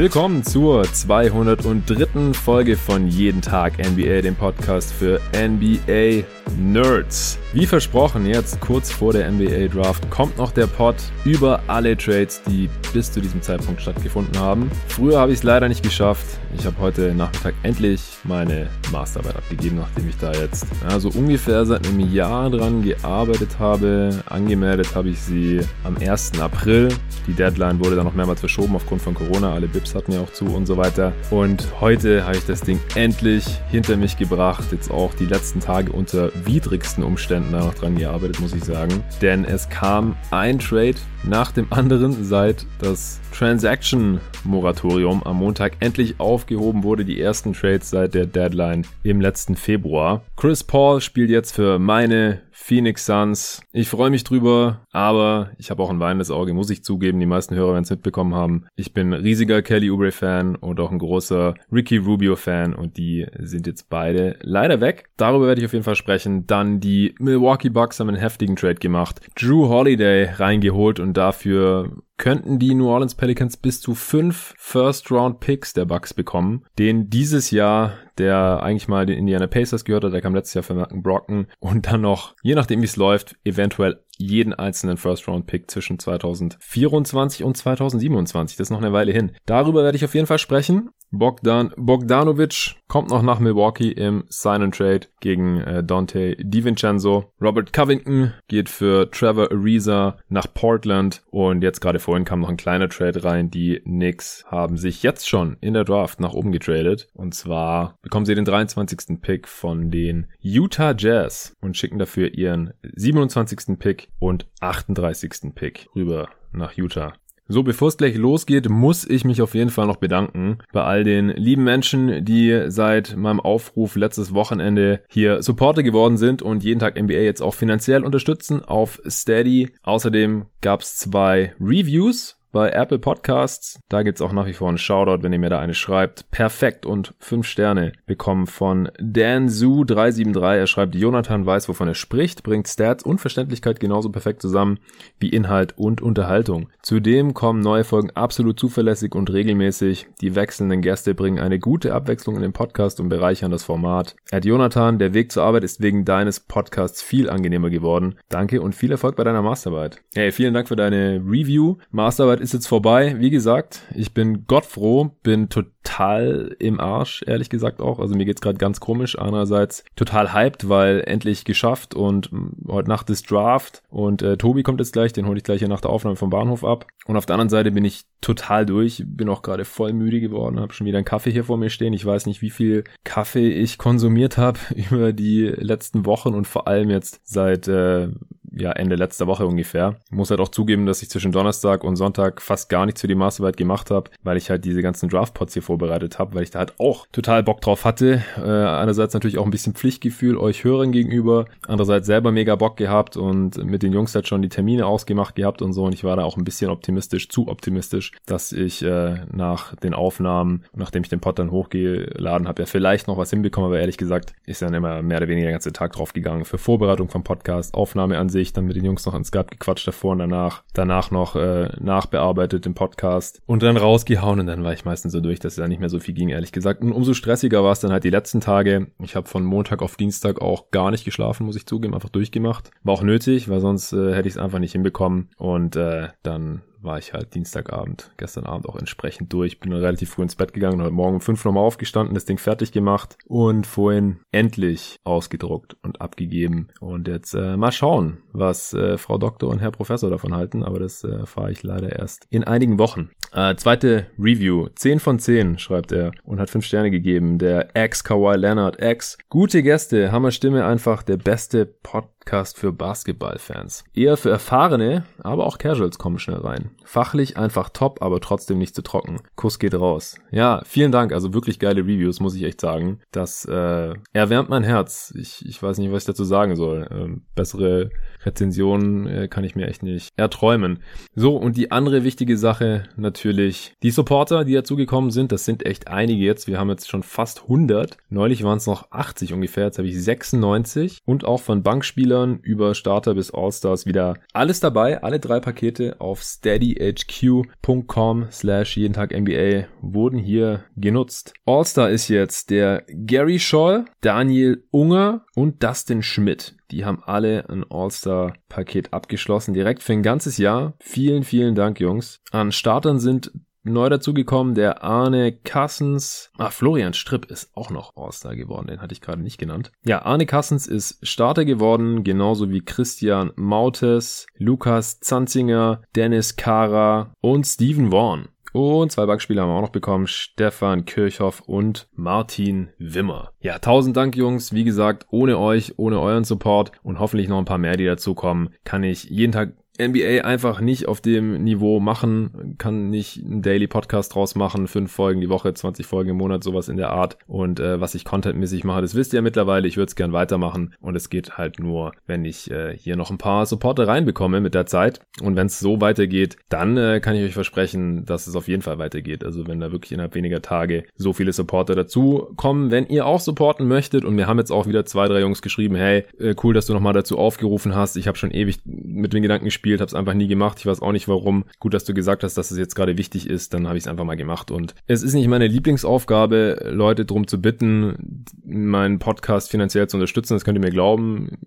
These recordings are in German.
Willkommen zur 203. Folge von Jeden Tag NBA, dem Podcast für NBA Nerds. Wie versprochen, jetzt kurz vor der NBA Draft kommt noch der Pod über alle Trades, die bis zu diesem Zeitpunkt stattgefunden haben. Früher habe ich es leider nicht geschafft. Ich habe heute Nachmittag endlich meine Masterarbeit abgegeben, nachdem ich da jetzt ja, so ungefähr seit einem Jahr dran gearbeitet habe. Angemeldet habe ich sie am 1. April. Die Deadline wurde dann noch mehrmals verschoben aufgrund von Corona. Alle Bips hatten ja auch zu und so weiter. Und heute habe ich das Ding endlich hinter mich gebracht. Jetzt auch die letzten Tage unter widrigsten Umständen da noch dran gearbeitet, muss ich sagen. Denn es kam ein Trade nach dem anderen, seit das Transaction-Moratorium am Montag endlich aufgehoben wurde. Die ersten Trades seit der Deadline im letzten Februar. Chris Paul spielt jetzt für meine Phoenix Suns. Ich freue mich drüber, aber ich habe auch ein weinendes Auge, muss ich zugeben. Die meisten Hörer werden es mitbekommen haben. Ich bin riesiger Kelly Oubre-Fan und auch ein großer Ricky Rubio-Fan und die sind jetzt beide leider weg. Darüber werde ich auf jeden Fall sprechen. Dann die Milwaukee Bucks haben einen heftigen Trade gemacht. Drew Holiday reingeholt und dafür könnten die New Orleans Pelicans bis zu fünf First-Round-Picks der Bucks bekommen, den dieses Jahr der eigentlich mal den Indiana Pacers gehört hat, der kam letztes Jahr für Merken Brocken und dann noch, je nachdem wie es läuft, eventuell jeden einzelnen First-Round-Pick zwischen 2024 und 2027. Das ist noch eine Weile hin. Darüber werde ich auf jeden Fall sprechen. Bogdan Bogdanovic kommt noch nach Milwaukee im Sign and Trade gegen äh, Dante DiVincenzo. Robert Covington geht für Trevor Ariza nach Portland und jetzt gerade vorhin kam noch ein kleiner Trade rein. Die Knicks haben sich jetzt schon in der Draft nach oben getradet und zwar bekommen sie den 23. Pick von den Utah Jazz und schicken dafür ihren 27. Pick und 38. Pick rüber nach Utah. So, bevor es gleich losgeht, muss ich mich auf jeden Fall noch bedanken bei all den lieben Menschen, die seit meinem Aufruf letztes Wochenende hier Supporter geworden sind und jeden Tag NBA jetzt auch finanziell unterstützen auf Steady. Außerdem gab es zwei Reviews bei Apple Podcasts. Da gibt's auch nach wie vor einen Shoutout, wenn ihr mir da eine schreibt. Perfekt und fünf Sterne bekommen von DanZu373. Er schreibt, Jonathan weiß, wovon er spricht, bringt Stats und Verständlichkeit genauso perfekt zusammen wie Inhalt und Unterhaltung. Zudem kommen neue Folgen absolut zuverlässig und regelmäßig. Die wechselnden Gäste bringen eine gute Abwechslung in den Podcast und bereichern das Format. Ed Jonathan, der Weg zur Arbeit ist wegen deines Podcasts viel angenehmer geworden. Danke und viel Erfolg bei deiner Masterarbeit. Hey, vielen Dank für deine Review. Masterarbeit Zeit ist jetzt vorbei. Wie gesagt, ich bin gottfroh, bin total im Arsch, ehrlich gesagt auch. Also mir geht's gerade ganz komisch. Einerseits total hyped, weil endlich geschafft und heute Nacht ist Draft und äh, Tobi kommt jetzt gleich, den hole ich gleich hier nach der Aufnahme vom Bahnhof ab. Und auf der anderen Seite bin ich total durch, bin auch gerade voll müde geworden, habe schon wieder einen Kaffee hier vor mir stehen. Ich weiß nicht, wie viel Kaffee ich konsumiert habe über die letzten Wochen und vor allem jetzt seit äh, ja, Ende letzter Woche ungefähr. Ich muss halt auch zugeben, dass ich zwischen Donnerstag und Sonntag fast gar nichts für die Masterarbeit gemacht habe, weil ich halt diese ganzen Draftpots hier vorbereitet habe, weil ich da halt auch total Bock drauf hatte. Äh, einerseits natürlich auch ein bisschen Pflichtgefühl euch Hörern gegenüber, andererseits selber mega Bock gehabt und mit den Jungs halt schon die Termine ausgemacht gehabt und so und ich war da auch ein bisschen optimistisch, zu optimistisch, dass ich äh, nach den Aufnahmen, nachdem ich den Pod dann hochgeladen habe, ja vielleicht noch was hinbekomme, aber ehrlich gesagt ist dann immer mehr oder weniger der ganze Tag drauf gegangen für Vorbereitung vom Podcast, Aufnahme an sich sich, dann mit den Jungs noch ins Skype gequatscht davor und danach, danach noch äh, nachbearbeitet im Podcast und dann rausgehauen und dann war ich meistens so durch, dass es ja nicht mehr so viel ging, ehrlich gesagt. Und umso stressiger war es dann halt die letzten Tage. Ich habe von Montag auf Dienstag auch gar nicht geschlafen, muss ich zugeben, einfach durchgemacht. War auch nötig, weil sonst äh, hätte ich es einfach nicht hinbekommen und äh, dann war ich halt Dienstagabend, gestern Abend auch entsprechend durch. Bin dann relativ früh ins Bett gegangen, heute Morgen um fünf nochmal aufgestanden, das Ding fertig gemacht und vorhin endlich ausgedruckt und abgegeben. Und jetzt äh, mal schauen, was äh, Frau Doktor und Herr Professor davon halten, aber das äh, fahre ich leider erst in einigen Wochen. Äh, zweite Review, 10 von 10 schreibt er und hat fünf Sterne gegeben. Der ex Kawhi Leonard ex. Gute Gäste, Hammer Stimme einfach der beste Podcast Podcast für Basketballfans. Eher für Erfahrene, aber auch Casuals kommen schnell rein. Fachlich einfach top, aber trotzdem nicht zu trocken. Kuss geht raus. Ja, vielen Dank. Also wirklich geile Reviews, muss ich echt sagen. Das äh, erwärmt mein Herz. Ich, ich weiß nicht, was ich dazu sagen soll. Ähm, bessere Rezensionen äh, kann ich mir echt nicht erträumen. So, und die andere wichtige Sache natürlich, die Supporter, die dazugekommen sind, das sind echt einige jetzt. Wir haben jetzt schon fast 100. Neulich waren es noch 80 ungefähr, jetzt habe ich 96. Und auch von Bankspielern Spielern über Starter bis All-Stars wieder alles dabei. Alle drei Pakete auf steadyhq.com slash jeden Tag NBA wurden hier genutzt. All-Star ist jetzt der Gary Scholl, Daniel Unger und Dustin Schmidt. Die haben alle ein All-Star-Paket abgeschlossen, direkt für ein ganzes Jahr. Vielen, vielen Dank, Jungs. An Startern sind Neu dazugekommen der Arne Kassens. Ah, Florian Stripp ist auch noch All-Star geworden. Den hatte ich gerade nicht genannt. Ja, Arne Kassens ist Starter geworden, genauso wie Christian Mautes, Lukas Zanzinger, Dennis Kara und Steven Vaughn. Und zwei Backspieler haben wir auch noch bekommen. Stefan Kirchhoff und Martin Wimmer. Ja, tausend Dank, Jungs. Wie gesagt, ohne euch, ohne euren Support und hoffentlich noch ein paar mehr, die dazukommen, kann ich jeden Tag NBA einfach nicht auf dem Niveau machen, kann nicht einen Daily Podcast draus machen, fünf Folgen die Woche, 20 Folgen im Monat, sowas in der Art. Und äh, was ich contentmäßig mache, das wisst ihr ja mittlerweile. Ich würde es gern weitermachen und es geht halt nur, wenn ich äh, hier noch ein paar Supporter reinbekomme mit der Zeit. Und wenn es so weitergeht, dann äh, kann ich euch versprechen, dass es auf jeden Fall weitergeht. Also wenn da wirklich innerhalb weniger Tage so viele Supporter dazu kommen, wenn ihr auch supporten möchtet und wir haben jetzt auch wieder zwei, drei Jungs geschrieben, hey, äh, cool, dass du nochmal dazu aufgerufen hast. Ich habe schon ewig mit den Gedanken gespielt, gespielt, habe es einfach nie gemacht. Ich weiß auch nicht warum. Gut, dass du gesagt hast, dass es jetzt gerade wichtig ist, dann habe ich es einfach mal gemacht. Und es ist nicht meine Lieblingsaufgabe, Leute drum zu bitten, meinen Podcast finanziell zu unterstützen. Das könnt ihr mir glauben.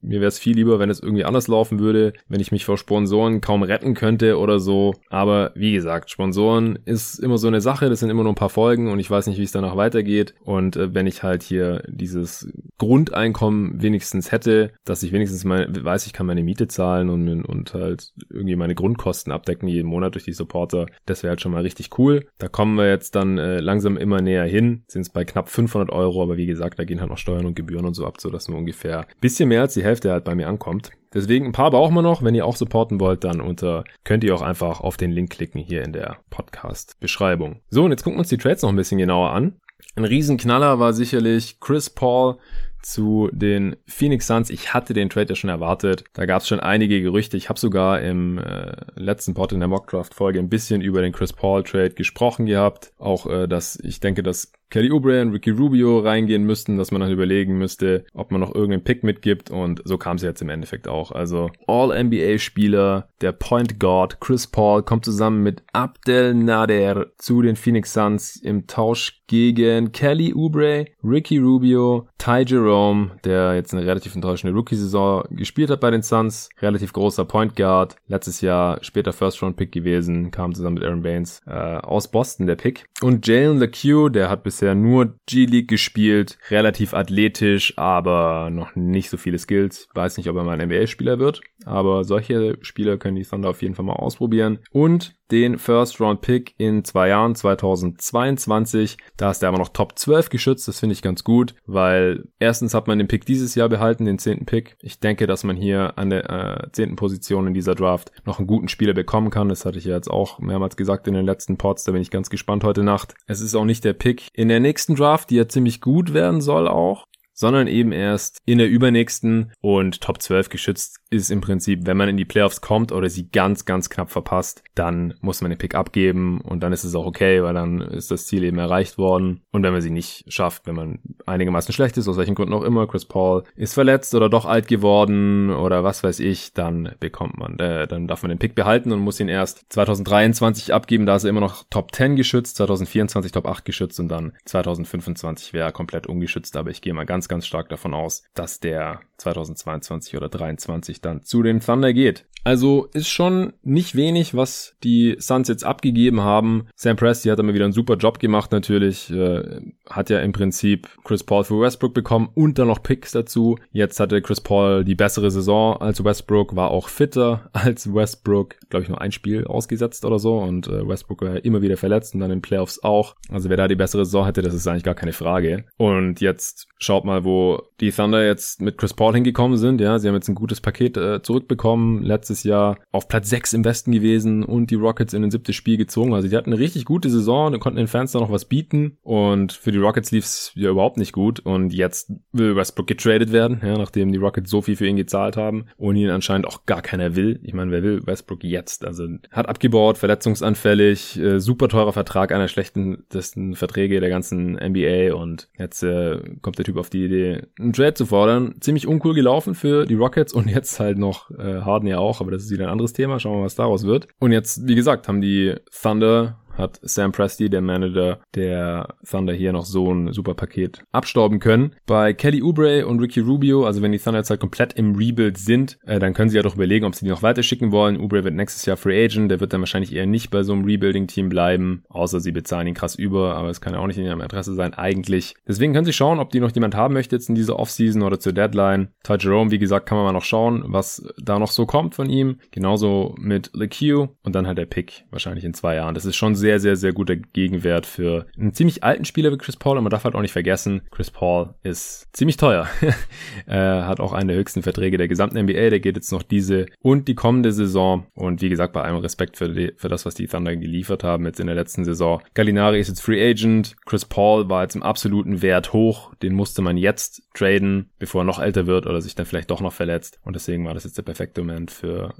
Mir wäre es viel lieber, wenn es irgendwie anders laufen würde, wenn ich mich vor Sponsoren kaum retten könnte oder so. Aber wie gesagt, Sponsoren ist immer so eine Sache. Das sind immer nur ein paar Folgen und ich weiß nicht, wie es danach weitergeht. Und äh, wenn ich halt hier dieses Grundeinkommen wenigstens hätte, dass ich wenigstens mal weiß, ich kann meine Miete zahlen und, und halt irgendwie meine Grundkosten abdecken jeden Monat durch die Supporter. Das wäre halt schon mal richtig cool. Da kommen wir jetzt dann äh, langsam immer näher hin. Sind es bei knapp 500 Euro, aber wie gesagt, da gehen halt noch Steuern und Gebühren und so ab, so dass nur ungefähr ein bisschen mehr als die Hälfte halt bei mir ankommt. Deswegen ein paar brauchen wir noch. Wenn ihr auch supporten wollt, dann unter könnt ihr auch einfach auf den Link klicken hier in der Podcast-Beschreibung. So, und jetzt gucken wir uns die Trades noch ein bisschen genauer an. Ein Riesenknaller war sicherlich Chris Paul zu den Phoenix Suns. Ich hatte den Trade ja schon erwartet. Da gab es schon einige Gerüchte. Ich habe sogar im äh, letzten Pod in der Mockdraft-Folge ein bisschen über den Chris Paul-Trade gesprochen gehabt. Auch, äh, dass ich denke, dass Kelly Oubre und Ricky Rubio reingehen müssten, dass man dann überlegen müsste, ob man noch irgendeinen Pick mitgibt. Und so kam es jetzt im Endeffekt auch. Also All-NBA-Spieler, der Point Guard Chris Paul kommt zusammen mit Abdel Nader zu den Phoenix Suns im Tausch gegen Kelly Oubre, Ricky Rubio, Ty Jerome, der jetzt eine relativ enttäuschende Rookie-Saison gespielt hat bei den Suns, relativ großer Point Guard, letztes Jahr später First-Round-Pick gewesen, kam zusammen mit Aaron Baines äh, aus Boston der Pick. Und Jalen LeCue, der hat bisher bisher nur G-League gespielt, relativ athletisch, aber noch nicht so viele Skills. Weiß nicht, ob er mal ein NBA-Spieler wird, aber solche Spieler können die Thunder auf jeden Fall mal ausprobieren. Und den First Round Pick in zwei Jahren, 2022. Da ist er aber noch Top 12 geschützt. Das finde ich ganz gut, weil erstens hat man den Pick dieses Jahr behalten, den zehnten Pick. Ich denke, dass man hier an der äh, zehnten Position in dieser Draft noch einen guten Spieler bekommen kann. Das hatte ich ja jetzt auch mehrmals gesagt in den letzten Pods. Da bin ich ganz gespannt heute Nacht. Es ist auch nicht der Pick in der nächsten Draft, die ja ziemlich gut werden soll auch sondern eben erst in der übernächsten und Top 12 geschützt ist im Prinzip, wenn man in die Playoffs kommt oder sie ganz, ganz knapp verpasst, dann muss man den Pick abgeben und dann ist es auch okay, weil dann ist das Ziel eben erreicht worden. Und wenn man sie nicht schafft, wenn man einigermaßen schlecht ist, aus welchen Gründen auch immer, Chris Paul ist verletzt oder doch alt geworden oder was weiß ich, dann bekommt man, äh, dann darf man den Pick behalten und muss ihn erst 2023 abgeben, da ist er immer noch Top 10 geschützt, 2024 Top 8 geschützt und dann 2025 wäre er komplett ungeschützt, aber ich gehe mal ganz, ganz stark davon aus, dass der 2022 oder 2023 dann zu den Thunder geht. Also ist schon nicht wenig, was die Suns jetzt abgegeben haben. Sam Presti hat immer wieder einen super Job gemacht natürlich. Äh, hat ja im Prinzip Chris Paul für Westbrook bekommen und dann noch Picks dazu. Jetzt hatte Chris Paul die bessere Saison als Westbrook, war auch fitter als Westbrook. Glaube ich nur ein Spiel ausgesetzt oder so und äh, Westbrook war immer wieder verletzt und dann in Playoffs auch. Also wer da die bessere Saison hätte, das ist eigentlich gar keine Frage. Und jetzt schaut mal, wo die Thunder jetzt mit Chris Paul hingekommen sind. Ja, sie haben jetzt ein gutes Paket Trade äh, zurückbekommen. Letztes Jahr auf Platz 6 im Westen gewesen und die Rockets in ein siebtes Spiel gezogen. Also die hatten eine richtig gute Saison und konnten den Fans da noch was bieten. Und für die Rockets lief es ja überhaupt nicht gut. Und jetzt will Westbrook getradet werden, ja, nachdem die Rockets so viel für ihn gezahlt haben und ihn anscheinend auch gar keiner will. Ich meine, wer will Westbrook jetzt? Also hat abgebaut, verletzungsanfällig, äh, super teurer Vertrag, einer schlechtesten Verträge der ganzen NBA und jetzt äh, kommt der Typ auf die Idee, einen Trade zu fordern. Ziemlich uncool gelaufen für die Rockets und jetzt halt noch äh, Harden ja auch, aber das ist wieder ein anderes Thema. Schauen wir mal, was daraus wird. Und jetzt, wie gesagt, haben die Thunder hat Sam Presti, der Manager der Thunder, hier noch so ein super Paket abstauben können. Bei Kelly Oubre und Ricky Rubio, also wenn die Thunder jetzt halt komplett im Rebuild sind, äh, dann können sie ja doch überlegen, ob sie die noch weiter schicken wollen. Oubre wird nächstes Jahr Free Agent, der wird dann wahrscheinlich eher nicht bei so einem Rebuilding-Team bleiben, außer sie bezahlen ihn krass über, aber es kann ja auch nicht in ihrem Interesse sein, eigentlich. Deswegen können sie schauen, ob die noch jemand haben möchte jetzt in dieser Offseason oder zur Deadline. Ty Jerome, wie gesagt, kann man mal noch schauen, was da noch so kommt von ihm. Genauso mit LeQ und dann halt der Pick, wahrscheinlich in zwei Jahren. Das ist schon sehr, sehr, sehr guter Gegenwert für einen ziemlich alten Spieler wie Chris Paul. Und man darf halt auch nicht vergessen, Chris Paul ist ziemlich teuer. er hat auch einen der höchsten Verträge der gesamten NBA. Der geht jetzt noch diese und die kommende Saison. Und wie gesagt, bei allem Respekt für, die, für das, was die Thunder geliefert haben jetzt in der letzten Saison. Gallinari ist jetzt Free Agent. Chris Paul war jetzt im absoluten Wert hoch. Den musste man jetzt traden, bevor er noch älter wird oder sich dann vielleicht doch noch verletzt. Und deswegen war das jetzt der perfekte Moment für,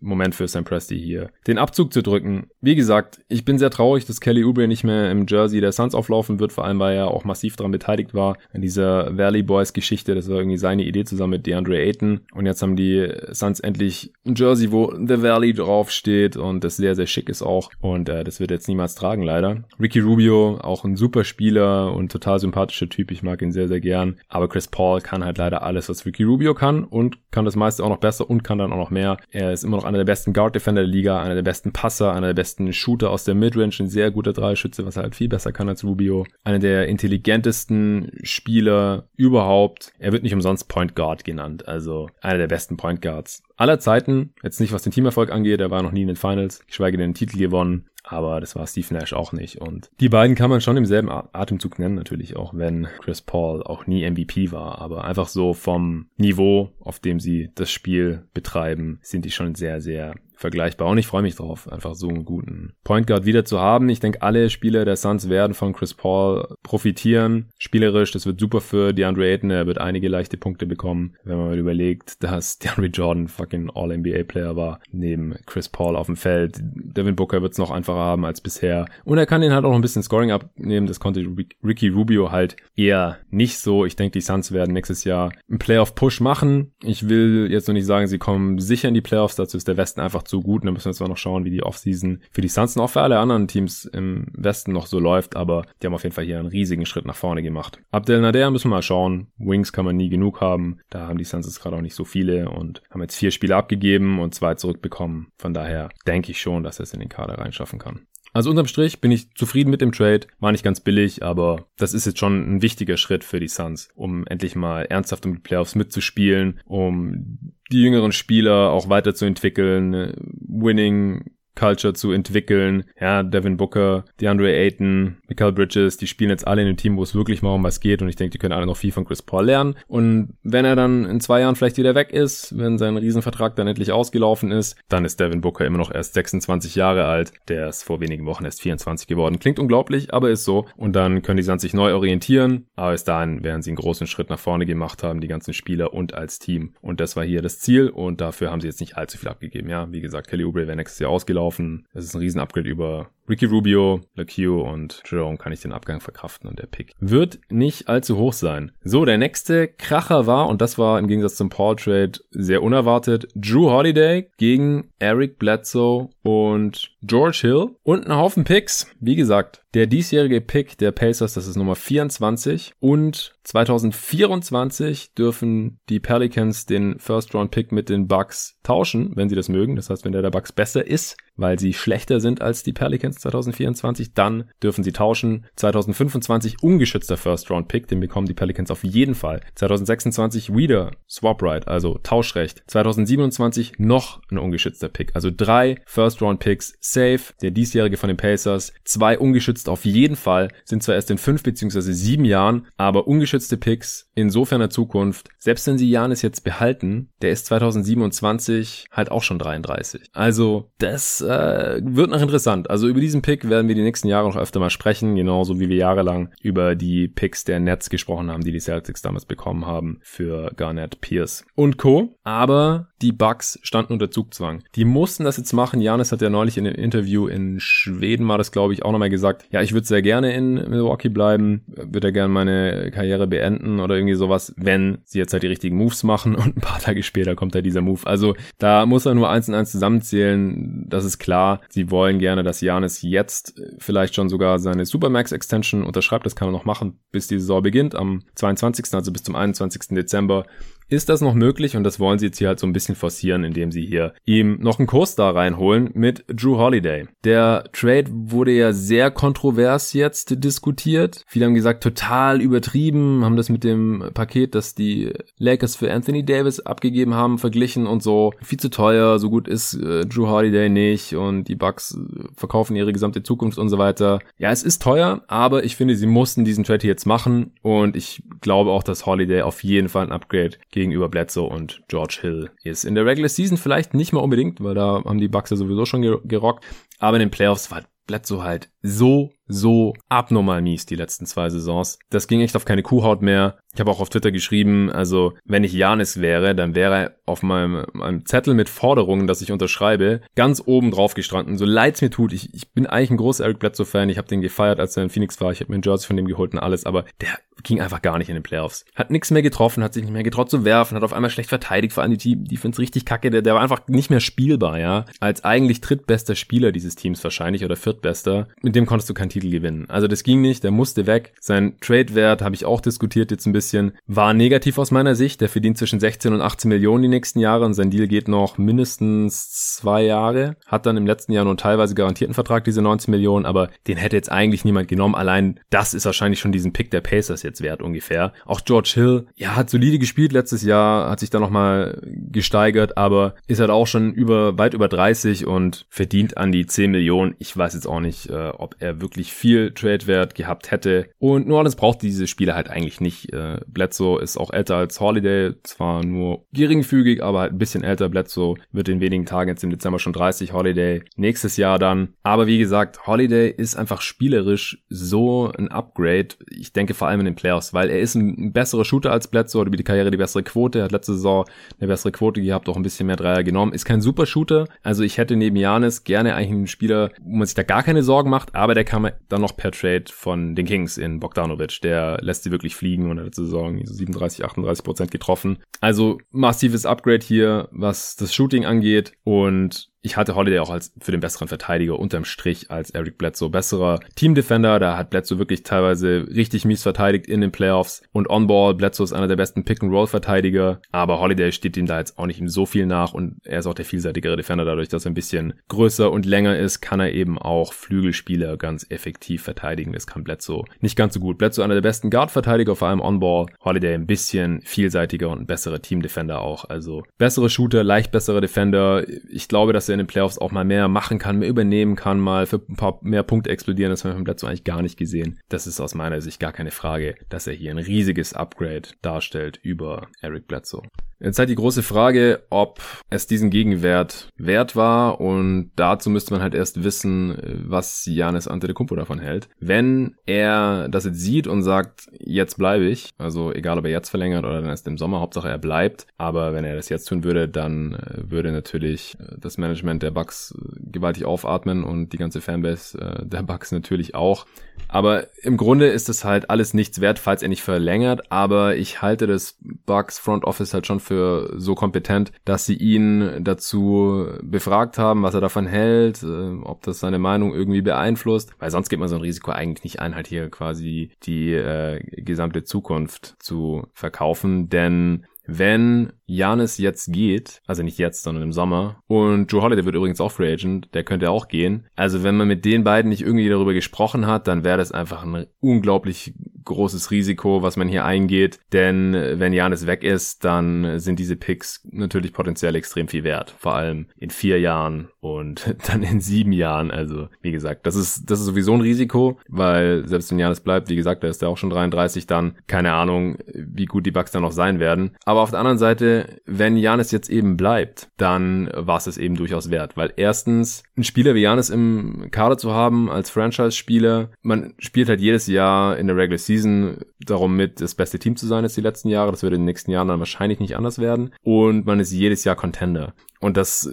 Moment für Sam Presti hier, den Abzug zu drücken. Wie gesagt, ich bin sehr traurig, dass Kelly Oubre nicht mehr im Jersey der Suns auflaufen wird, vor allem weil er auch massiv daran beteiligt war an dieser Valley Boys Geschichte. Das war irgendwie seine Idee zusammen mit DeAndre Ayton. Und jetzt haben die Suns endlich ein Jersey, wo The Valley draufsteht und das sehr, sehr schick ist auch. Und äh, das wird jetzt niemals tragen, leider. Ricky Rubio, auch ein super Spieler und total sympathischer Typ. Ich mag ihn sehr, sehr gern. Aber Chris Paul kann halt leider alles, was Ricky Rubio kann und kann das meiste auch noch besser und kann dann auch noch mehr. Er ist immer noch einer der besten Guard-Defender der Liga, einer der besten Passer, einer der besten Shooter aus der Midrange, ein sehr guter Dreischütze, was er halt viel besser kann als Rubio. Einer der intelligentesten Spieler überhaupt. Er wird nicht umsonst Point Guard genannt, also einer der besten Point Guards aller Zeiten. Jetzt nicht, was den Teamerfolg angeht, er war noch nie in den Finals, geschweige denn den Titel gewonnen. Aber das war Steve Nash auch nicht. Und die beiden kann man schon im selben Atemzug nennen, natürlich auch, wenn Chris Paul auch nie MVP war. Aber einfach so vom Niveau, auf dem sie das Spiel betreiben, sind die schon sehr, sehr vergleichbar. Und ich freue mich drauf, einfach so einen guten Point Guard wieder zu haben. Ich denke, alle Spieler der Suns werden von Chris Paul profitieren. Spielerisch, das wird super für DeAndre Ayton. Er wird einige leichte Punkte bekommen, wenn man mal überlegt, dass DeAndre Jordan fucking All-NBA-Player war, neben Chris Paul auf dem Feld. Devin Booker wird es noch einfacher haben als bisher. Und er kann ihn halt auch ein bisschen Scoring abnehmen. Das konnte Ricky Rubio halt eher nicht so. Ich denke, die Suns werden nächstes Jahr einen Playoff-Push machen. Ich will jetzt noch nicht sagen, sie kommen sicher in die Playoffs. Dazu ist der Westen einfach so gut. Und dann müssen wir jetzt noch schauen, wie die Offseason für die Suns und auch für alle anderen Teams im Westen noch so läuft. Aber die haben auf jeden Fall hier einen riesigen Schritt nach vorne gemacht. Abdel Nader müssen wir mal schauen. Wings kann man nie genug haben. Da haben die Suns jetzt gerade auch nicht so viele und haben jetzt vier Spiele abgegeben und zwei zurückbekommen. Von daher denke ich schon, dass er es in den Kader reinschaffen kann. Also unterm Strich bin ich zufrieden mit dem Trade. War nicht ganz billig, aber das ist jetzt schon ein wichtiger Schritt für die Suns, um endlich mal ernsthaft um die Playoffs mitzuspielen, um die jüngeren Spieler auch weiterzuentwickeln, Winning Culture zu entwickeln. Ja, Devin Booker, DeAndre Ayton, Michael Bridges, die spielen jetzt alle in einem Team, wo es wirklich mal um was geht und ich denke, die können alle noch viel von Chris Paul lernen. Und wenn er dann in zwei Jahren vielleicht wieder weg ist, wenn sein Riesenvertrag dann endlich ausgelaufen ist, dann ist Devin Booker immer noch erst 26 Jahre alt. Der ist vor wenigen Wochen erst 24 geworden. Klingt unglaublich, aber ist so. Und dann können die Suns sich neu orientieren. Aber bis dahin werden sie einen großen Schritt nach vorne gemacht haben, die ganzen Spieler und als Team. Und das war hier das Ziel und dafür haben sie jetzt nicht allzu viel abgegeben. Ja, wie gesagt, Kelly Oubre wäre nächstes Jahr ausgelaufen. Es ist ein Riesen-Upgrade über Ricky Rubio, LaQ und Jerome kann ich den Abgang verkraften und der Pick wird nicht allzu hoch sein. So, der nächste Kracher war, und das war im Gegensatz zum Paul Trade sehr unerwartet, Drew Holiday gegen Eric Bledsoe und George Hill und ein Haufen Picks. Wie gesagt, der diesjährige Pick der Pacers, das ist Nummer 24 und 2024 dürfen die Pelicans den First Round Pick mit den Bucks tauschen, wenn sie das mögen. Das heißt, wenn der der Bucks besser ist, weil sie schlechter sind als die Pelicans 2024, dann dürfen sie tauschen. 2025 ungeschützter First-Round-Pick, den bekommen die Pelicans auf jeden Fall. 2026 wieder Swap-Right, also Tauschrecht. 2027 noch ein ungeschützter Pick, also drei First-Round-Picks safe. Der diesjährige von den Pacers, zwei ungeschützt auf jeden Fall, sind zwar erst in fünf beziehungsweise sieben Jahren, aber ungeschützte Picks insofern der Zukunft. Selbst wenn sie Janis jetzt behalten, der ist 2027 halt auch schon 33. Also das äh, wird noch interessant. Also über diesen Pick werden wir die nächsten Jahre noch öfter mal sprechen, genauso wie wir jahrelang über die Picks der Nets gesprochen haben, die die Celtics damals bekommen haben für Garnett, Pierce und Co. Aber die Bucks standen unter Zugzwang. Die mussten das jetzt machen. Janis hat ja neulich in einem Interview in Schweden mal das, glaube ich, auch nochmal gesagt. Ja, ich würde sehr gerne in Milwaukee bleiben, würde ja gerne meine Karriere beenden oder irgendwie sowas, wenn sie jetzt halt die richtigen Moves machen und ein paar Tage später kommt da dieser Move. Also da muss er nur eins und eins zusammenzählen. Das ist klar. Sie wollen gerne, dass Janis jetzt vielleicht schon sogar seine Supermax Extension unterschreibt. Das kann er noch machen, bis die Saison beginnt am 22. also bis zum 21. Dezember ist das noch möglich und das wollen sie jetzt hier halt so ein bisschen forcieren, indem sie hier ihm noch einen da reinholen mit Drew Holiday. Der Trade wurde ja sehr kontrovers jetzt diskutiert. Viele haben gesagt, total übertrieben, haben das mit dem Paket, das die Lakers für Anthony Davis abgegeben haben, verglichen und so. Viel zu teuer, so gut ist äh, Drew Holiday nicht und die Bucks äh, verkaufen ihre gesamte Zukunft und so weiter. Ja, es ist teuer, aber ich finde, sie mussten diesen Trade jetzt machen und ich glaube auch, dass Holiday auf jeden Fall ein Upgrade gegenüber Bledsoe und George Hill ist. In der Regular Season vielleicht nicht mal unbedingt, weil da haben die Bucks ja sowieso schon gerockt, aber in den Playoffs war Bledsoe halt so so abnormal mies die letzten zwei Saisons. Das ging echt auf keine Kuhhaut mehr. Ich habe auch auf Twitter geschrieben, also wenn ich Janis wäre, dann wäre er auf meinem, meinem Zettel mit Forderungen, dass ich unterschreibe, ganz oben drauf gestanden. So leid's mir tut, ich, ich bin eigentlich ein großer Eric Bledsoe-Fan. Ich habe den gefeiert, als er in Phoenix war. Ich habe mir ein Jersey von dem geholt und alles, aber der ging einfach gar nicht in den Playoffs. Hat nichts mehr getroffen, hat sich nicht mehr getraut zu werfen, hat auf einmal schlecht verteidigt, vor allem die find's richtig kacke, der, der war einfach nicht mehr spielbar, ja. Als eigentlich drittbester Spieler dieses Teams wahrscheinlich oder viertbester, mit dem konntest du keinen Titel gewinnen. Also das ging nicht, der musste weg. Sein Trade-Wert, habe ich auch diskutiert jetzt ein bisschen, war negativ aus meiner Sicht. Der verdient zwischen 16 und 18 Millionen die nächsten Jahre und sein Deal geht noch mindestens zwei Jahre. Hat dann im letzten Jahr nur teilweise garantierten Vertrag, diese 19 Millionen, aber den hätte jetzt eigentlich niemand genommen. Allein das ist wahrscheinlich schon diesen Pick der Pacers jetzt wert ungefähr. Auch George Hill, ja, hat solide gespielt letztes Jahr, hat sich da nochmal gesteigert, aber ist halt auch schon über, weit über 30 und verdient an die 10 Millionen. Ich weiß jetzt auch nicht, äh, ob er wirklich viel Trade-Wert gehabt hätte. Und New Orleans braucht diese Spieler halt eigentlich nicht. Äh, Bledsoe ist auch älter als Holiday, zwar nur geringfügig, aber halt ein bisschen älter. Bledsoe wird in wenigen Tagen jetzt im Dezember schon 30, Holiday nächstes Jahr dann. Aber wie gesagt, Holiday ist einfach spielerisch so ein Upgrade. Ich denke vor allem in den Playoffs, weil er ist ein besserer Shooter als Bledsoe, hat über die Karriere die bessere Quote, hat letzte Saison eine bessere Quote gehabt, auch ein bisschen mehr Dreier genommen. Ist kein Super Shooter, also ich hätte neben Janis gerne eigentlich einen Spieler, wo man sich da gar keine Sorgen macht, aber der kam dann noch per Trade von den Kings in Bogdanovic. Der lässt sie wirklich fliegen und hat letzte Saison 37, 38 Prozent getroffen. Also massives Upgrade hier, was das Shooting angeht und ich hatte Holiday auch als für den besseren Verteidiger unterm Strich als Eric Bledsoe. Besserer Team-Defender, da hat Bledsoe wirklich teilweise richtig mies verteidigt in den Playoffs. Und On-Ball, Bledsoe ist einer der besten Pick-and-Roll-Verteidiger. Aber Holiday steht ihm da jetzt auch nicht so viel nach und er ist auch der vielseitigere Defender. Dadurch, dass er ein bisschen größer und länger ist, kann er eben auch Flügelspieler ganz effektiv verteidigen. Das kann Bledsoe nicht ganz so gut. Bledsoe einer der besten Guard-Verteidiger, vor allem On-Ball. Holiday ein bisschen vielseitiger und ein besserer Team-Defender auch. Also bessere Shooter, leicht bessere Defender. Ich glaube, dass er in den Playoffs auch mal mehr machen kann, mehr übernehmen kann, mal für ein paar mehr Punkte explodieren. Das haben wir vom Bledsoe eigentlich gar nicht gesehen. Das ist aus meiner Sicht gar keine Frage, dass er hier ein riesiges Upgrade darstellt über Eric Bledsoe. Jetzt halt die große Frage, ob es diesen Gegenwert wert war und dazu müsste man halt erst wissen, was Janis Antetokounmpo davon hält. Wenn er das jetzt sieht und sagt, jetzt bleibe ich, also egal ob er jetzt verlängert oder dann erst im Sommer, Hauptsache er bleibt, aber wenn er das jetzt tun würde, dann äh, würde natürlich äh, das Management der Bucks äh, gewaltig aufatmen und die ganze Fanbase der Bucks natürlich auch. Aber im Grunde ist es halt alles nichts wert, falls er nicht verlängert. Aber ich halte das Bucks Front Office halt schon für so kompetent, dass sie ihn dazu befragt haben, was er davon hält, äh, ob das seine Meinung irgendwie beeinflusst. Weil sonst geht man so ein Risiko eigentlich nicht ein, halt hier quasi die äh, gesamte Zukunft zu verkaufen. Denn wenn Janis jetzt geht, also nicht jetzt, sondern im Sommer, und Joe Holiday wird übrigens auch Free Agent, der könnte auch gehen. Also wenn man mit den beiden nicht irgendwie darüber gesprochen hat, dann wäre das einfach ein unglaublich großes Risiko, was man hier eingeht. Denn wenn Janis weg ist, dann sind diese Picks natürlich potenziell extrem viel wert. Vor allem in vier Jahren und dann in sieben Jahren. Also wie gesagt, das ist, das ist sowieso ein Risiko, weil selbst wenn Janis bleibt, wie gesagt, da ist er auch schon 33, dann keine Ahnung, wie gut die Bucks dann noch sein werden. Aber auf der anderen Seite, wenn Janis jetzt eben bleibt, dann war es es eben durchaus wert, weil erstens ein Spieler wie Janis im Kader zu haben als Franchise-Spieler, man spielt halt jedes Jahr in der Regular Season darum mit, das beste Team zu sein als die letzten Jahre. Das wird in den nächsten Jahren dann wahrscheinlich nicht anders werden. Und man ist jedes Jahr Contender. Und das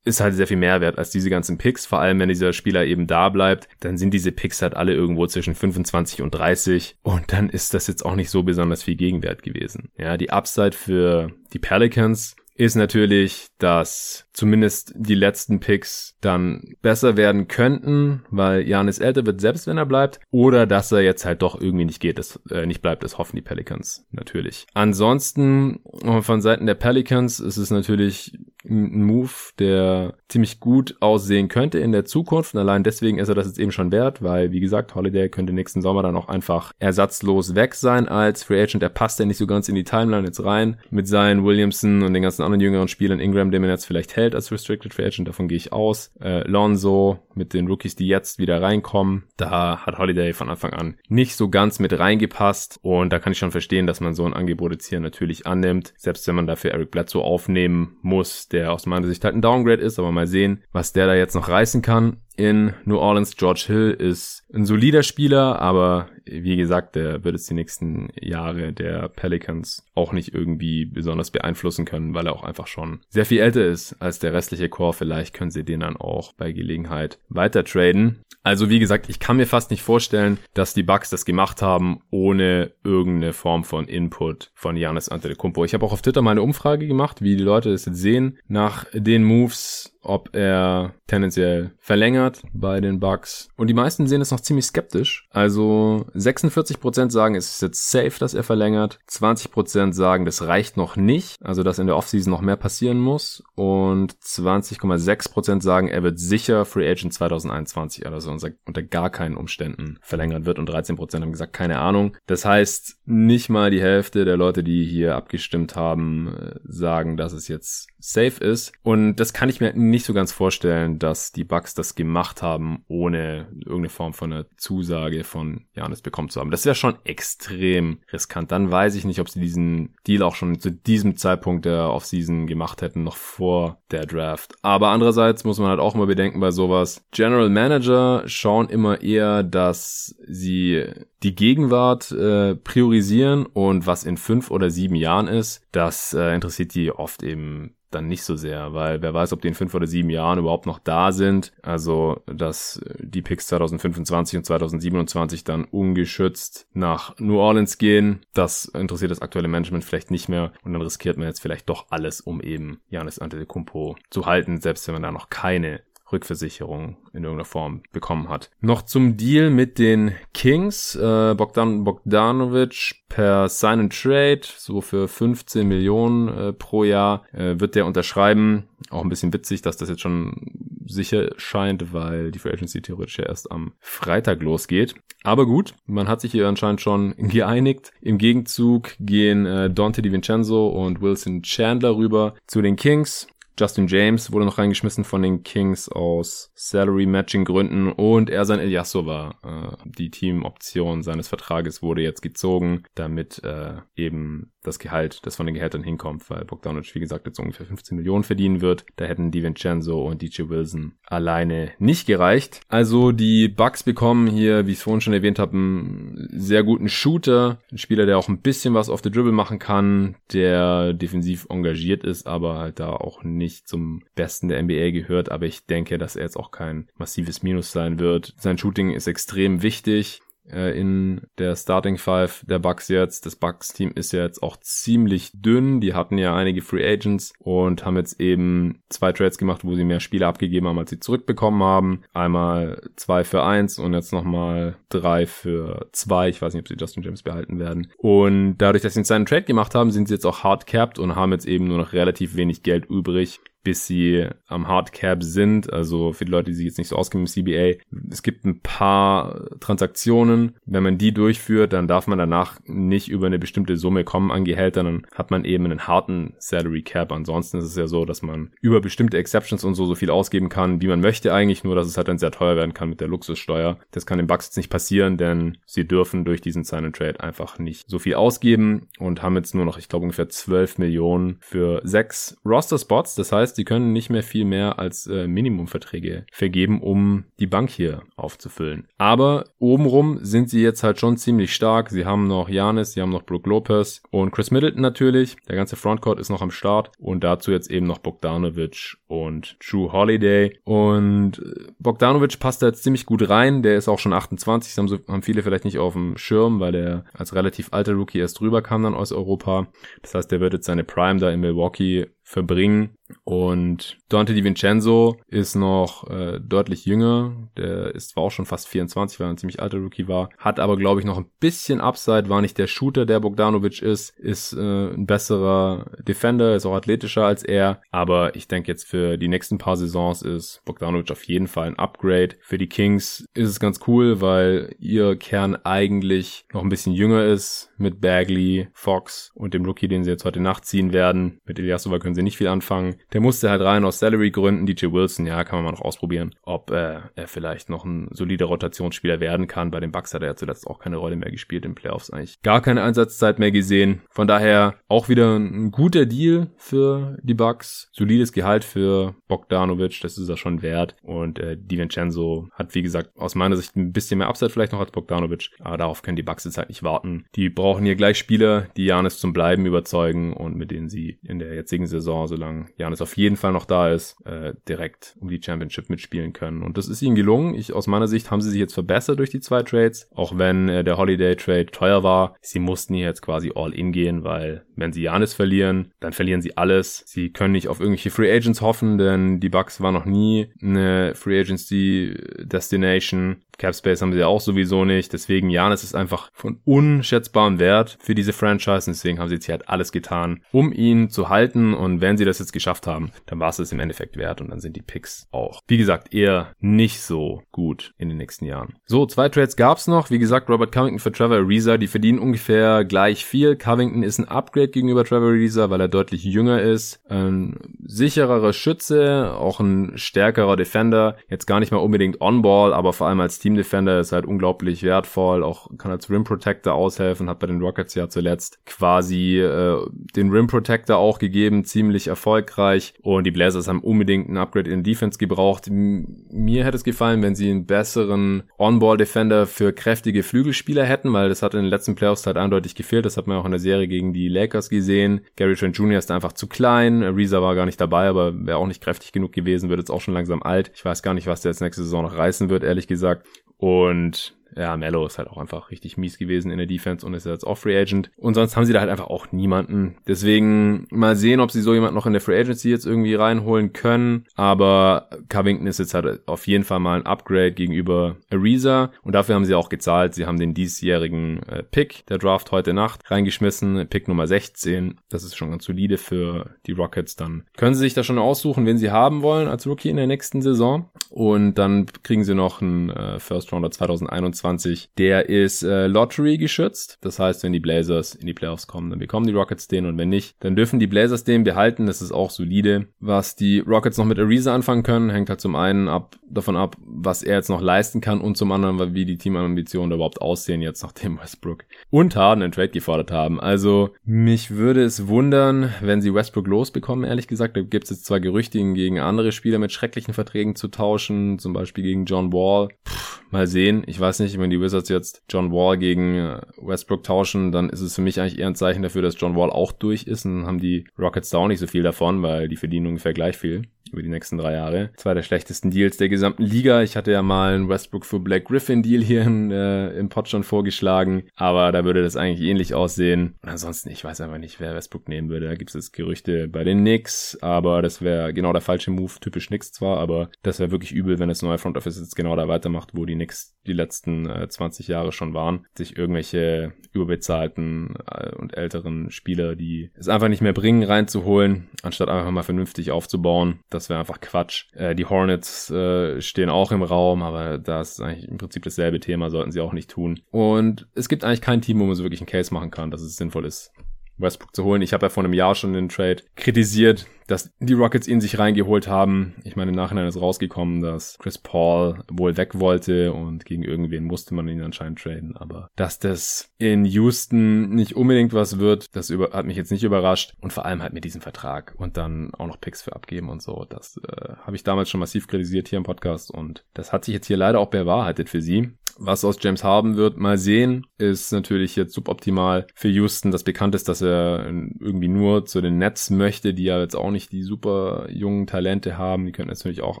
ist halt sehr viel mehr wert als diese ganzen Picks. Vor allem, wenn dieser Spieler eben da bleibt, dann sind diese Picks halt alle irgendwo zwischen 25 und 30. Und dann ist das jetzt auch nicht so besonders viel Gegenwert gewesen. Ja, die Upside für die Pelicans ist natürlich, dass zumindest die letzten Picks dann besser werden könnten, weil Janis älter wird, selbst wenn er bleibt, oder dass er jetzt halt doch irgendwie nicht geht, das, äh, nicht bleibt, das hoffen die Pelicans natürlich. Ansonsten von Seiten der Pelicans ist es natürlich ein Move, der ziemlich gut aussehen könnte in der Zukunft. Und allein deswegen ist er das jetzt eben schon wert, weil, wie gesagt, Holiday könnte nächsten Sommer dann auch einfach ersatzlos weg sein als Free Agent. Er passt ja nicht so ganz in die Timeline jetzt rein mit seinen Williamson und den ganzen anderen jüngeren Spielern. Ingram, den man jetzt vielleicht hält als Restricted Free Agent, davon gehe ich aus. Äh, Lonzo mit den Rookies, die jetzt wieder reinkommen. Da hat Holiday von Anfang an nicht so ganz mit reingepasst. Und da kann ich schon verstehen, dass man so ein Angebot jetzt hier natürlich annimmt. Selbst wenn man dafür Eric Bledsoe aufnehmen muss, der aus meiner Sicht halt ein Downgrade ist, aber mal sehen, was der da jetzt noch reißen kann in New Orleans. George Hill ist ein solider Spieler, aber wie gesagt, der wird es die nächsten Jahre der Pelicans auch nicht irgendwie besonders beeinflussen können, weil er auch einfach schon sehr viel älter ist als der restliche Core. Vielleicht können sie den dann auch bei Gelegenheit weiter traden. Also wie gesagt, ich kann mir fast nicht vorstellen, dass die Bucks das gemacht haben, ohne irgendeine Form von Input von Giannis Antetokounmpo. Ich habe auch auf Twitter mal eine Umfrage gemacht, wie die Leute das jetzt sehen nach den Moves ob er tendenziell verlängert bei den Bucks. Und die meisten sehen es noch ziemlich skeptisch. Also 46% sagen, es ist jetzt safe, dass er verlängert. 20% sagen, das reicht noch nicht. Also dass in der Offseason noch mehr passieren muss. Und 20,6% sagen, er wird sicher Free Agent 2021, also unter gar keinen Umständen verlängert wird. Und 13% haben gesagt, keine Ahnung. Das heißt, nicht mal die Hälfte der Leute, die hier abgestimmt haben, sagen, dass es jetzt safe ist. Und das kann ich mir nicht so ganz vorstellen, dass die Bucks das gemacht haben, ohne irgendeine Form von einer Zusage von Janis bekommen zu haben. Das wäre schon extrem riskant. Dann weiß ich nicht, ob sie diesen Deal auch schon zu diesem Zeitpunkt der Offseason gemacht hätten, noch vor der Draft. Aber andererseits muss man halt auch mal bedenken bei sowas. General Manager schauen immer eher, dass sie die Gegenwart äh, priorisieren und was in fünf oder sieben Jahren ist, das äh, interessiert die oft eben dann nicht so sehr, weil wer weiß, ob die in fünf oder sieben Jahren überhaupt noch da sind. Also, dass die Picks 2025 und 2027 dann ungeschützt nach New Orleans gehen, das interessiert das aktuelle Management vielleicht nicht mehr und dann riskiert man jetzt vielleicht doch alles, um eben Janis Antetokounmpo zu halten, selbst wenn man da noch keine Rückversicherung in irgendeiner Form bekommen hat. Noch zum Deal mit den Kings. Äh, Bogdan Bogdanovic per Sign and Trade, so für 15 Millionen äh, pro Jahr, äh, wird der unterschreiben. Auch ein bisschen witzig, dass das jetzt schon sicher scheint, weil die Free Agency theoretisch ja erst am Freitag losgeht. Aber gut, man hat sich hier anscheinend schon geeinigt. Im Gegenzug gehen äh, Dante DiVincenzo und Wilson Chandler rüber zu den Kings. Justin James wurde noch reingeschmissen von den Kings aus Salary-Matching-Gründen und er sein Ilyasova. Äh, die Teamoption seines Vertrages wurde jetzt gezogen, damit äh, eben das Gehalt, das von den Gehältern hinkommt, weil Bogdanovic, wie gesagt, jetzt ungefähr 15 Millionen verdienen wird. Da hätten DiVincenzo und DJ Wilson alleine nicht gereicht. Also die Bucks bekommen hier, wie ich es vorhin schon erwähnt habe, einen sehr guten Shooter. Ein Spieler, der auch ein bisschen was auf der Dribble machen kann, der defensiv engagiert ist, aber halt da auch nicht zum Besten der NBA gehört. Aber ich denke, dass er jetzt auch kein massives Minus sein wird. Sein Shooting ist extrem wichtig. Äh, in der Starting Five der Bucks jetzt. Das Bucks-Team ist ja jetzt auch ziemlich dünn. Die hatten ja einige Free Agents und haben jetzt eben zwei Trades gemacht, wo sie mehr Spiele abgegeben haben, als sie zurückbekommen haben. Einmal zwei für eins und jetzt nochmal drei für zwei. Ich weiß nicht, ob sie Justin James behalten werden. Und dadurch, dass sie jetzt einen Trade gemacht haben, sind sie jetzt auch hard capped und haben jetzt eben nur noch relativ wenig Geld übrig bis sie am Hardcap sind. Also für die Leute, die sich jetzt nicht so auskennen im CBA, es gibt ein paar Transaktionen. Wenn man die durchführt, dann darf man danach nicht über eine bestimmte Summe kommen an Gehältern. Dann hat man eben einen harten Salary Cap. Ansonsten ist es ja so, dass man über bestimmte Exceptions und so so viel ausgeben kann, wie man möchte eigentlich, nur dass es halt dann sehr teuer werden kann mit der Luxussteuer. Das kann den Bucks jetzt nicht passieren, denn sie dürfen durch diesen Sign and Trade einfach nicht so viel ausgeben und haben jetzt nur noch, ich glaube, ungefähr 12 Millionen für sechs Roster Spots. Das heißt, heißt, sie können nicht mehr viel mehr als äh, Minimumverträge vergeben, um die Bank hier aufzufüllen. Aber obenrum sind sie jetzt halt schon ziemlich stark. Sie haben noch Janis, sie haben noch Brook Lopez und Chris Middleton natürlich. Der ganze Frontcourt ist noch am Start und dazu jetzt eben noch Bogdanovic und Drew Holiday. Und äh, Bogdanovic passt da jetzt ziemlich gut rein. Der ist auch schon 28. Das haben, haben viele vielleicht nicht auf dem Schirm, weil er als relativ alter Rookie erst rüber kam dann aus Europa. Das heißt, der wird jetzt seine Prime da in Milwaukee verbringen. Und Dante DiVincenzo ist noch äh, deutlich jünger. Der ist zwar auch schon fast 24, weil er ein ziemlich alter Rookie war. Hat aber, glaube ich, noch ein bisschen Upside. War nicht der Shooter, der Bogdanovic ist. Ist äh, ein besserer Defender, ist auch athletischer als er. Aber ich denke jetzt für die nächsten paar Saisons ist Bogdanovic auf jeden Fall ein Upgrade. Für die Kings ist es ganz cool, weil ihr Kern eigentlich noch ein bisschen jünger ist mit Bagley, Fox und dem Rookie, den sie jetzt heute Nacht ziehen werden. Mit Ilyasova können sie nicht viel anfangen. Der musste halt rein aus Salary-Gründen. DJ Wilson, ja, kann man mal noch ausprobieren, ob äh, er vielleicht noch ein solider Rotationsspieler werden kann. Bei den Bucks hat er ja zuletzt auch keine Rolle mehr gespielt in Playoffs eigentlich. Gar keine Einsatzzeit mehr gesehen. Von daher auch wieder ein guter Deal für die Bucks. Solides Gehalt für Bogdanovic, das ist er schon wert. Und äh, DiVincenzo hat, wie gesagt, aus meiner Sicht ein bisschen mehr Upside vielleicht noch als Bogdanovic. Aber darauf können die Bucks jetzt halt nicht warten. Die brauchen hier gleich Spieler, die Janis zum Bleiben überzeugen und mit denen sie in der jetzigen Saison, solange Janis auf jeden Fall noch da ist, äh, direkt um die Championship mitspielen können. Und das ist ihnen gelungen. Ich, aus meiner Sicht haben sie sich jetzt verbessert durch die zwei Trades. Auch wenn äh, der Holiday Trade teuer war. Sie mussten hier jetzt quasi all in gehen, weil wenn sie Janis verlieren, dann verlieren sie alles. Sie können nicht auf irgendwelche Free Agents hoffen, denn die Bucks war noch nie eine Free Agency Destination. Capspace haben sie auch sowieso nicht. Deswegen, Janis ist einfach von unschätzbarem Wert für diese Franchise. Und deswegen haben sie jetzt hier halt alles getan, um ihn zu halten. Und wenn sie das jetzt geschafft haben, dann war es es im Endeffekt wert. Und dann sind die Picks auch, wie gesagt, eher nicht so gut in den nächsten Jahren. So, zwei Trades gab's noch. Wie gesagt, Robert Covington für Trevor Ariza. Die verdienen ungefähr gleich viel. Covington ist ein Upgrade gegenüber Trevor Ariza, weil er deutlich jünger ist. Ein sichererer Schütze, auch ein stärkerer Defender. Jetzt gar nicht mal unbedingt On-Ball, aber vor allem als Team Team Defender ist halt unglaublich wertvoll, auch kann als Rim Protector aushelfen, hat bei den Rockets ja zuletzt quasi äh, den Rim Protector auch gegeben, ziemlich erfolgreich und die Blazers haben unbedingt ein Upgrade in Defense gebraucht. M mir hätte es gefallen, wenn sie einen besseren On-Ball Defender für kräftige Flügelspieler hätten, weil das hat in den letzten Playoffs halt eindeutig gefehlt, das hat man auch in der Serie gegen die Lakers gesehen. Gary Trent Jr. ist einfach zu klein, Reza war gar nicht dabei, aber wäre auch nicht kräftig genug gewesen, wird jetzt auch schon langsam alt. Ich weiß gar nicht, was der jetzt nächste Saison noch reißen wird, ehrlich gesagt. Und ja, Mello ist halt auch einfach richtig mies gewesen in der Defense und ist jetzt auch Free Agent. Und sonst haben sie da halt einfach auch niemanden. Deswegen mal sehen, ob sie so jemand noch in der Free Agency jetzt irgendwie reinholen können. Aber Covington ist jetzt halt auf jeden Fall mal ein Upgrade gegenüber Ariza. Und dafür haben sie auch gezahlt. Sie haben den diesjährigen äh, Pick der Draft heute Nacht reingeschmissen. Pick Nummer 16. Das ist schon ganz solide für die Rockets. Dann können sie sich da schon aussuchen, wen sie haben wollen als Rookie in der nächsten Saison. Und dann kriegen sie noch einen äh, First Rounder 2021 20. Der ist äh, Lottery geschützt. Das heißt, wenn die Blazers in die Playoffs kommen, dann bekommen die Rockets den und wenn nicht, dann dürfen die Blazers den behalten. Das ist auch solide. Was die Rockets noch mit Ariza anfangen können, hängt halt zum einen ab davon ab, was er jetzt noch leisten kann und zum anderen, wie die Teamambitionen überhaupt aussehen jetzt, nachdem Westbrook und Harden einen Trade gefordert haben. Also mich würde es wundern, wenn sie Westbrook losbekommen, ehrlich gesagt. Da gibt es jetzt zwar Gerüchte, ihn gegen andere Spieler mit schrecklichen Verträgen zu tauschen, zum Beispiel gegen John Wall. Puh, mal sehen. Ich weiß nicht, wenn die Wizards jetzt John Wall gegen äh, Westbrook tauschen, dann ist es für mich eigentlich eher ein Zeichen dafür, dass John Wall auch durch ist. Und dann haben die Rockets da auch nicht so viel davon, weil die verdienen ungefähr gleich viel. Über die nächsten drei Jahre. Zwei der schlechtesten Deals der gesamten Liga. Ich hatte ja mal einen Westbrook für Black Griffin Deal hier in, äh, im Pod schon vorgeschlagen, aber da würde das eigentlich ähnlich aussehen. Und ansonsten, ich weiß einfach nicht, wer Westbrook nehmen würde. Da gibt es jetzt Gerüchte bei den Knicks, aber das wäre genau der falsche Move, typisch Knicks zwar, aber das wäre wirklich übel, wenn das neue Front Office jetzt genau da weitermacht, wo die Knicks die letzten äh, 20 Jahre schon waren, sich irgendwelche überbezahlten äh, und älteren Spieler, die es einfach nicht mehr bringen, reinzuholen, anstatt einfach mal vernünftig aufzubauen. Das wäre einfach Quatsch. Äh, die Hornets äh, stehen auch im Raum, aber das ist eigentlich im Prinzip dasselbe Thema, sollten sie auch nicht tun. Und es gibt eigentlich kein Team, wo man so wirklich einen Case machen kann, dass es sinnvoll ist, Westbrook zu holen. Ich habe ja vor einem Jahr schon den Trade kritisiert, dass die Rockets ihn sich reingeholt haben. Ich meine, im Nachhinein ist rausgekommen, dass Chris Paul wohl weg wollte und gegen irgendwen musste man ihn anscheinend traden. Aber dass das in Houston nicht unbedingt was wird, das über hat mich jetzt nicht überrascht. Und vor allem halt mit diesem Vertrag und dann auch noch Picks für abgeben und so. Das äh, habe ich damals schon massiv kritisiert hier im Podcast und das hat sich jetzt hier leider auch bewahrheitet für sie. Was aus James Harden wird, mal sehen, ist natürlich jetzt suboptimal für Houston. Das bekannt ist, dass er irgendwie nur zu den Nets möchte, die ja jetzt auch nicht die super jungen Talente haben. Die könnten natürlich auch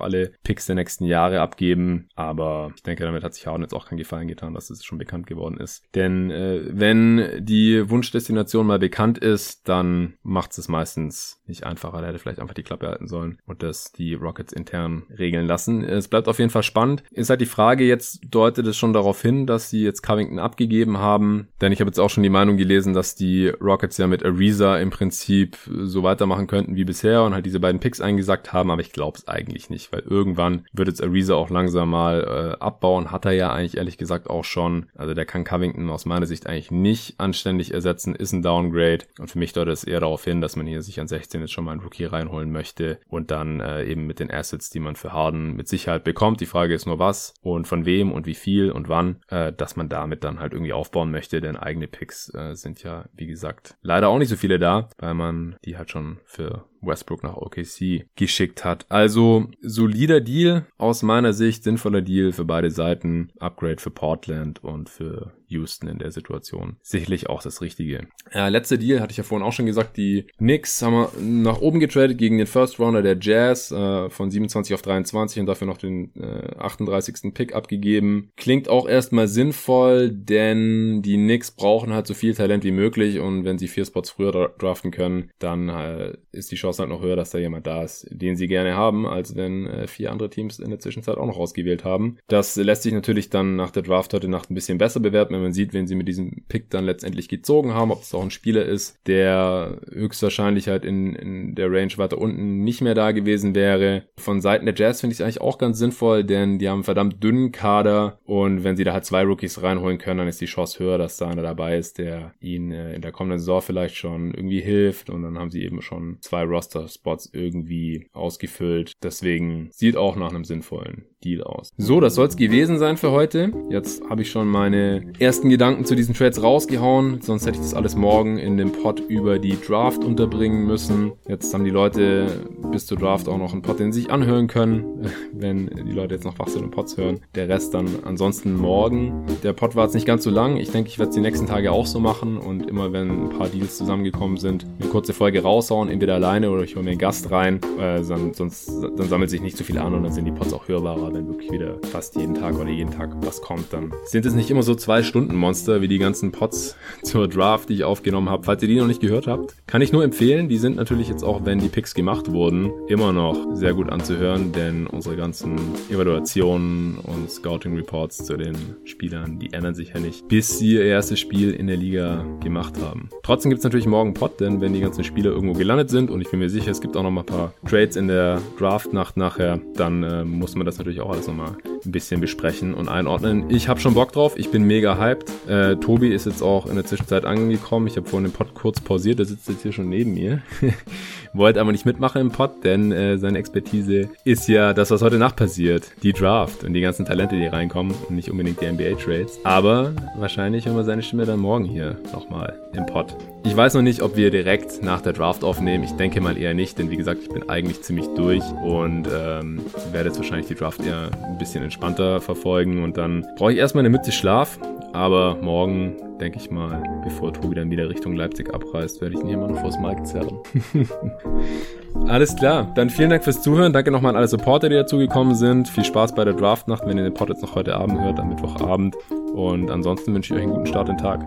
alle Picks der nächsten Jahre abgeben. Aber ich denke, damit hat sich Harden jetzt auch keinen Gefallen getan, dass es schon bekannt geworden ist. Denn äh, wenn die Wunschdestination mal bekannt ist, dann macht es meistens nicht einfacher. Er hätte vielleicht einfach die Klappe halten sollen und das die Rockets intern regeln lassen. Es bleibt auf jeden Fall spannend. Ist halt die Frage, jetzt deutet es schon darauf hin, dass sie jetzt Covington abgegeben haben. Denn ich habe jetzt auch schon die Meinung gelesen, dass die Rockets ja mit Ariza im Prinzip so weitermachen könnten wie bisher und halt diese beiden Picks eingesackt haben. Aber ich glaube es eigentlich nicht, weil irgendwann wird jetzt Ariza auch langsam mal äh, abbauen. Hat er ja eigentlich ehrlich gesagt auch schon. Also der kann Covington aus meiner Sicht eigentlich nicht anständig ersetzen, ist ein Downgrade. Und für mich deutet es eher darauf hin, dass man hier sich an 16 jetzt schon mal einen Rookie reinholen möchte und dann äh, eben mit den Assets, die man für Harden mit Sicherheit bekommt. Die Frage ist nur was und von wem und wie viel und wann, äh, dass man damit dann halt irgendwie aufbauen möchte, denn eigene Picks äh, sind ja, wie gesagt, leider auch nicht so viele da, weil man die halt schon für Westbrook nach OKC geschickt hat. Also solider Deal aus meiner Sicht, sinnvoller Deal für beide Seiten, Upgrade für Portland und für Houston in der Situation. Sicherlich auch das Richtige. Ja, letzter Deal hatte ich ja vorhin auch schon gesagt, die Knicks haben wir nach oben getradet gegen den First Rounder der Jazz äh, von 27 auf 23 und dafür noch den äh, 38. Pick abgegeben. Klingt auch erstmal sinnvoll, denn die Knicks brauchen halt so viel Talent wie möglich und wenn sie vier Spots früher draften können, dann äh, ist die Chance halt noch höher, dass da jemand da ist, den sie gerne haben, als wenn äh, vier andere Teams in der Zwischenzeit auch noch ausgewählt haben. Das lässt sich natürlich dann nach der Draft heute Nacht ein bisschen besser bewerten, wenn man sieht, wen sie mit diesem Pick dann letztendlich gezogen haben, ob es auch ein Spieler ist, der höchstwahrscheinlich halt in, in der Range weiter unten nicht mehr da gewesen wäre. Von Seiten der Jazz finde ich es eigentlich auch ganz sinnvoll, denn die haben einen verdammt dünnen Kader und wenn sie da halt zwei Rookies reinholen können, dann ist die Chance höher, dass da einer dabei ist, der ihnen äh, in der kommenden Saison vielleicht schon irgendwie hilft und dann haben sie eben schon zwei Roster-Spots irgendwie ausgefüllt. Deswegen sieht auch nach einem sinnvollen Deal aus. So, das soll es gewesen sein für heute. Jetzt habe ich schon meine ersten Gedanken zu diesen Trades rausgehauen. Sonst hätte ich das alles morgen in dem Pod über die Draft unterbringen müssen. Jetzt haben die Leute bis zur Draft auch noch einen Pod, den sie sich anhören können, wenn die Leute jetzt noch wach sind und Pods hören. Der Rest dann ansonsten morgen. Der Pod war jetzt nicht ganz so lang. Ich denke, ich werde es die nächsten Tage auch so machen und immer wenn ein paar Deals zusammengekommen sind, eine kurze Folge raushauen, entweder alleine oder ich hole mir einen Gast rein. Äh, sonst dann sammelt sich nicht so viel an und dann sind die Pods auch hörbarer wenn wirklich wieder fast jeden Tag oder jeden Tag was kommt, dann sind es nicht immer so zwei Stunden Monster wie die ganzen Pots zur Draft, die ich aufgenommen habe. Falls ihr die noch nicht gehört habt, kann ich nur empfehlen. Die sind natürlich jetzt auch, wenn die Picks gemacht wurden, immer noch sehr gut anzuhören, denn unsere ganzen Evaluationen und Scouting Reports zu den Spielern, die ändern sich ja nicht, bis sie ihr erstes Spiel in der Liga gemacht haben. Trotzdem gibt es natürlich morgen Pot, denn wenn die ganzen Spieler irgendwo gelandet sind und ich bin mir sicher, es gibt auch noch mal ein paar Trades in der Draft-Nacht nachher, dann äh, muss man das natürlich auch alles nochmal ein bisschen besprechen und einordnen. Ich habe schon Bock drauf, ich bin mega hyped. Äh, Tobi ist jetzt auch in der Zwischenzeit angekommen. Ich habe vorhin den Pod kurz pausiert, der sitzt jetzt hier schon neben mir. Wollte aber nicht mitmachen im Pod, denn äh, seine Expertise ist ja das, was heute Nacht passiert. Die Draft und die ganzen Talente, die reinkommen und nicht unbedingt die NBA-Trades. Aber wahrscheinlich hören wir seine Stimme dann morgen hier nochmal im Pod. Ich weiß noch nicht, ob wir direkt nach der Draft aufnehmen. Ich denke mal eher nicht, denn wie gesagt, ich bin eigentlich ziemlich durch und ähm, werde jetzt wahrscheinlich die Draft eher ein bisschen entspannter verfolgen und dann brauche ich erstmal eine Mütze Schlaf Aber morgen, denke ich mal, bevor Tobi dann wieder Richtung Leipzig abreist, werde ich ihn hier mal noch vors Mike zerren. Alles klar, dann vielen Dank fürs Zuhören. Danke nochmal an alle Supporter, die dazugekommen sind. Viel Spaß bei der Draftnacht, wenn ihr den Pod jetzt noch heute Abend hört, am Mittwochabend. Und ansonsten wünsche ich euch einen guten Start in den Tag.